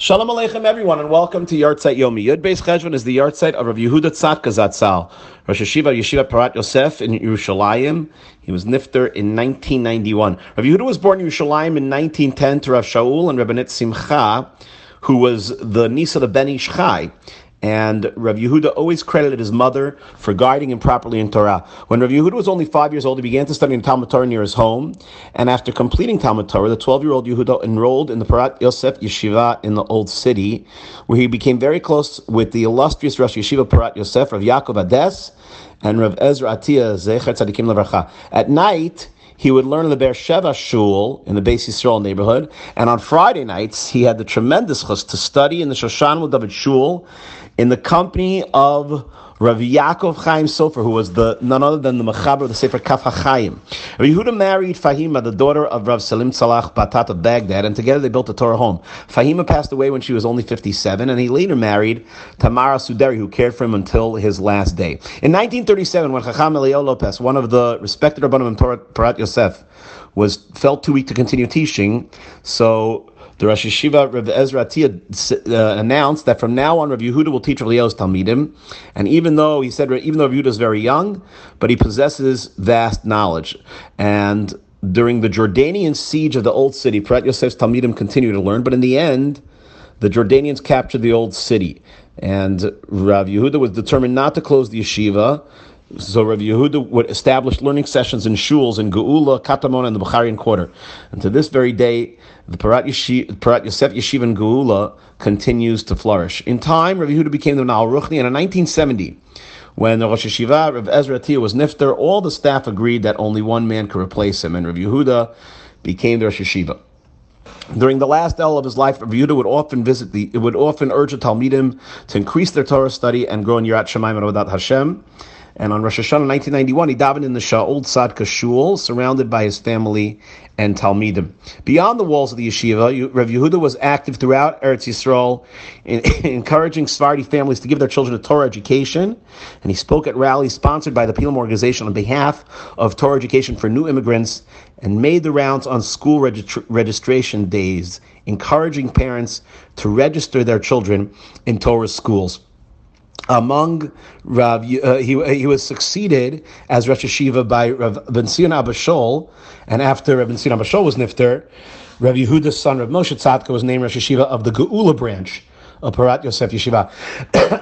Shalom Aleichem, everyone, and welcome to Yartzeit Yomi. Yud Beis Cheshvan is the Yartzeit of Rav Yehuda Tzadka Zatzal, Rosh Hashiva Yeshiva Porat Yosef in Yerushalayim. He was nifter in 1991. Rav Yehuda was born in Yerushalayim in 1910 to Rav Shaul and Rabbanit Simcha, who was the niece of the Ben Ish. And Rav Yehuda always credited his mother for guiding him properly in Torah. When Rav Yehuda was only five years old, he began to study in Talmud Torah near his home. And after completing Talmud Torah, the 12-year-old Yehuda enrolled in the Porat Yosef Yeshiva in the Old City, where he became very close with the illustrious Rosh Yeshiva Porat Yosef, Rav Yaakov Ades, and Rav Ezra Atiyah Zecher Tzadikim Levracha. At night, he would learn in the Beersheva Shul in the Beis Yisrael neighborhood, and on Friday nights he had the tremendous chus to study in the Shoshan David Shul in the company of Rav Yaakov Chaim Sofer, who was the none other than the Mechaber of the Sefer Kaf HaChaim. Rav Yehuda married Fahima, the daughter of Rav Salim Tzalach Batat of Baghdad, and together they built a Torah home. Fahima passed away when she was only 57, and he later married Tamara Suderi, who cared for him until his last day. In 1937, when Chacham Eliyahu Lopez, one of the respected Rabbanim in Porat Yosef, was felt too weak to continue teaching, so the Rosh Yeshiva Rav Ezra Atiyah uh, announced that from now on Rav Yehuda will teach Rav Leo's Talmidim, and even though he said even though Rav Yehuda is very young, but he possesses vast knowledge, and during the Jordanian siege of the old city, Porat Yosef's Talmidim continued to learn, but in the end, the Jordanians captured the old city, and Rav Yehuda was determined not to close the yeshiva. So Rav Yehuda would establish learning sessions in shuls in Geula, Katamon, and the Bukharian quarter. And to this very day, the Parat, Yeshi, Porat Yosef Yeshiva in Geula continues to flourish. In time, Rav Yehuda became the Nahal Ruchni, and in 1970, when the Rosh Yeshiva, Rav Ezra Tia, was nifter, all the staff agreed that only one man could replace him, and Rav Yehuda became the Rosh Yeshiva. During the last hour of his life, Rav Yehuda would often visit the, would often urge the Talmidim to increase their Torah study and grow in Yirat Shemaim and Avodat Hashem. And on Rosh Hashanah 1991, he davened in the Shaul Tzadka Shul, surrounded by his family and Talmidim. Beyond the walls of the yeshiva, Rav Yehuda was active throughout Eretz Yisrael, in, encouraging Sephardi families to give their children a Torah education. And he spoke at rallies sponsored by the Pilam organization on behalf of Torah education for new immigrants and made the rounds on school registr- registration days, encouraging parents to register their children in Torah schools among Rav, uh, he, he was succeeded as Rosh Hashiva by Rav Ben Abba Shaul, and after Rav Ben Abba Shaul was nifter, Rav Yehuda's son Rav Moshe Tzadka was named Rosh Hashiva of the Geula branch of Porat Yosef Yeshiva.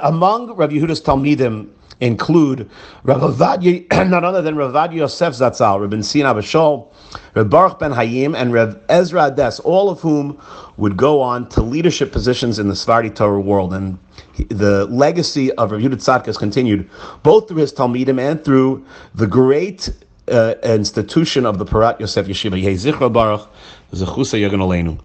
among Rav Yehuda's Talmidim include Rav Avad, none other than Rav Yosef Zatzal, Rav Ben Zion Abba Shaul, Rav Baruch Ben Hayim, and Rav Ezra Ades, all of whom would go on to leadership positions in the Sephardi Torah world. And the legacy of Rav Yehuda has continued both through his Talmidim and through the great uh, institution of the Porat Yosef Yeshiva. Yehi Zichra Baruch, Zechusa Yagan